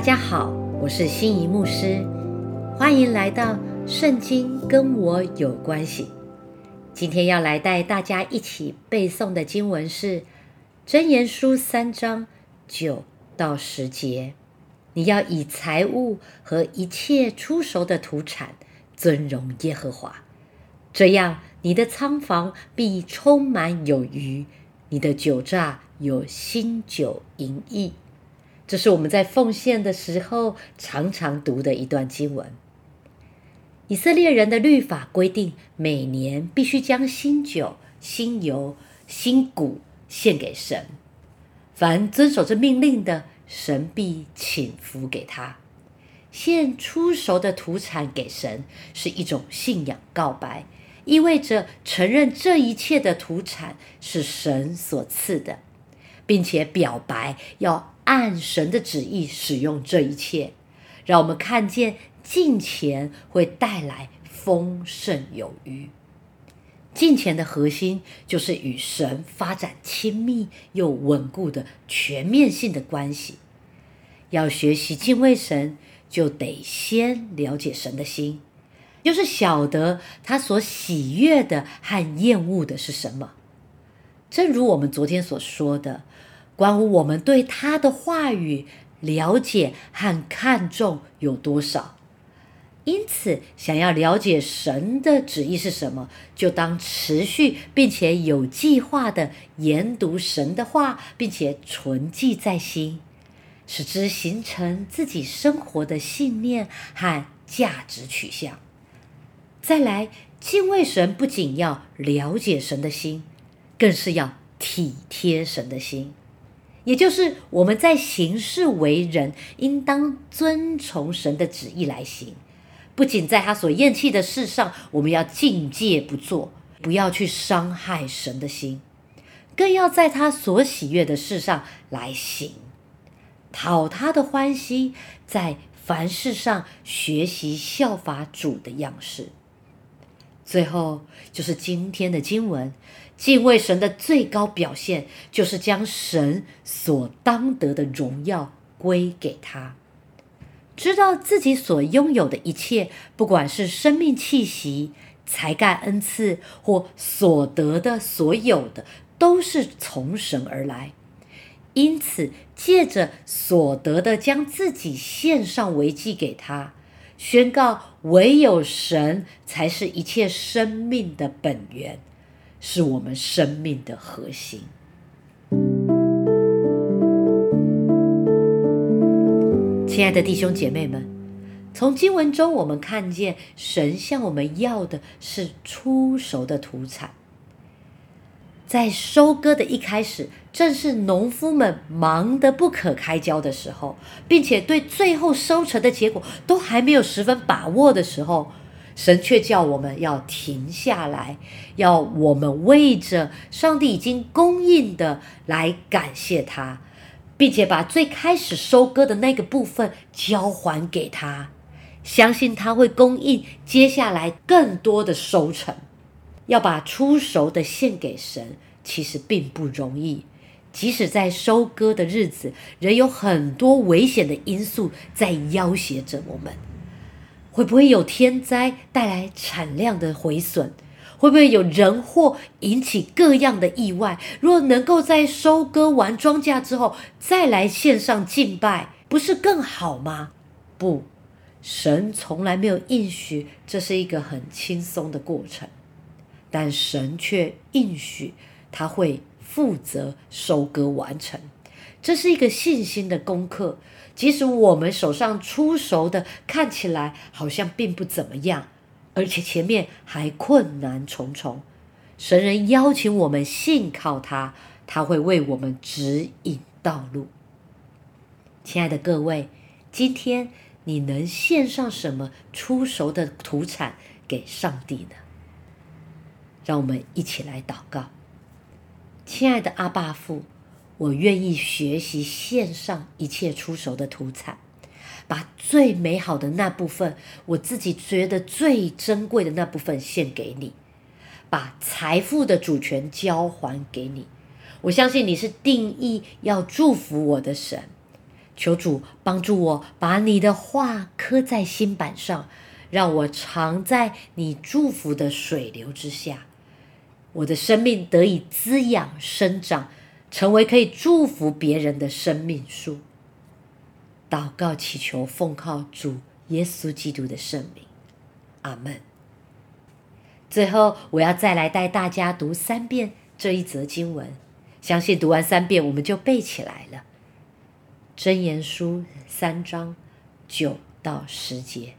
大家好，我是心仪牧师，欢迎来到《圣经跟我有关系》。今天要来带大家一起背诵的经文是《箴言书》三章九到十节。你要以财物和一切出熟的土产尊荣耶和华，这样你的仓房必充满有余，你的酒榨有新酒盈溢。这是我们在奉献的时候常常读的一段经文。以色列人的律法规定，每年必须将新酒、新油、新谷献给神。凡遵守这命令的，神必请福给他。献出熟的土产给神，是一种信仰告白，意味着承认这一切的土产是神所赐的，并且表白要。按神的旨意使用这一切，让我们看见金钱会带来丰盛有余。金钱的核心就是与神发展亲密又稳固的全面性的关系。要学习敬畏神，就得先了解神的心，就是晓得他所喜悦的和厌恶的是什么。正如我们昨天所说的。关乎我们对他的话语了解和看重有多少，因此想要了解神的旨意是什么，就当持续并且有计划的研读神的话，并且存记在心，使之形成自己生活的信念和价值取向。再来，敬畏神不仅要了解神的心，更是要体贴神的心。也就是我们在行事为人，应当遵从神的旨意来行。不仅在他所厌弃的事上，我们要境戒不做，不要去伤害神的心；更要在他所喜悦的事上来行，讨他的欢喜，在凡事上学习效法主的样式。最后就是今天的经文。敬畏神的最高表现，就是将神所当得的荣耀归给他。知道自己所拥有的一切，不管是生命气息、才干恩赐，或所得的所有的，都是从神而来。因此，借着所得的，将自己献上为祭给他，宣告唯有神才是一切生命的本源。是我们生命的核心。亲爱的弟兄姐妹们，从经文中我们看见，神向我们要的是出熟的土产。在收割的一开始，正是农夫们忙得不可开交的时候，并且对最后收成的结果都还没有十分把握的时候。神却叫我们要停下来，要我们为着上帝已经供应的来感谢他，并且把最开始收割的那个部分交还给他，相信他会供应接下来更多的收成。要把出熟的献给神，其实并不容易。即使在收割的日子，仍有很多危险的因素在要挟着我们。会不会有天灾带来产量的毁损？会不会有人祸引起各样的意外？若能够在收割完庄稼之后再来线上敬拜，不是更好吗？不，神从来没有应许这是一个很轻松的过程，但神却应许他会负责收割完成，这是一个信心的功课。即使我们手上出熟的看起来好像并不怎么样，而且前面还困难重重，神人邀请我们信靠他，他会为我们指引道路。亲爱的各位，今天你能献上什么出熟的土产给上帝呢？让我们一起来祷告，亲爱的阿爸父。我愿意学习献上一切出熟的土产，把最美好的那部分，我自己觉得最珍贵的那部分献给你，把财富的主权交还给你。我相信你是定义要祝福我的神，求主帮助我，把你的话刻在心板上，让我常在你祝福的水流之下，我的生命得以滋养生长，成为可以祝福别人的生命树。祷告祈求，奉靠主耶稣基督的圣名，阿门。最后，我要再来带大家读三遍这一则经文，相信读完三遍，我们就背起来了。箴言书三章九到十节，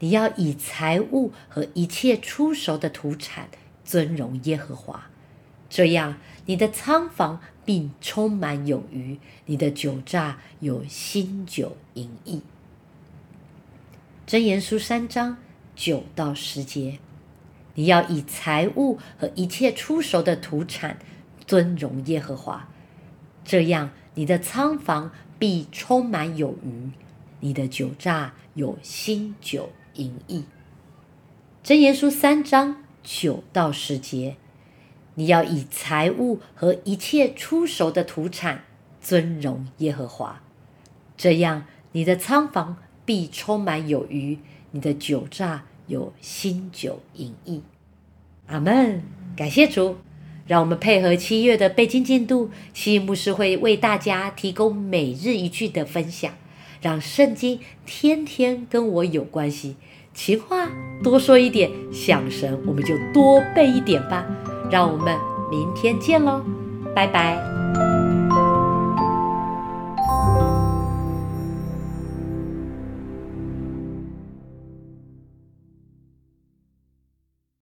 你要以财物和一切出熟的土产尊荣耶和华，这样你的仓房并充满有余，你的酒榨有新酒盈溢。箴言书三章九到十节，你要以财物和一切出熟的土产尊荣耶和华，这样。你的仓房必充满有余，你的酒榨有新酒盈溢。箴言书三章九到十节，你要以财物和一切出熟的土产尊荣耶和华，这样你的仓房必充满有余，你的酒榨有新酒盈溢。阿门，感谢主。让我们配合七月的背经进度，七牧师会为大家提供每日一句的分享，让圣经天天跟我有关系。情话多说一点，想神我们就多背一点吧。让我们明天见喽，拜拜。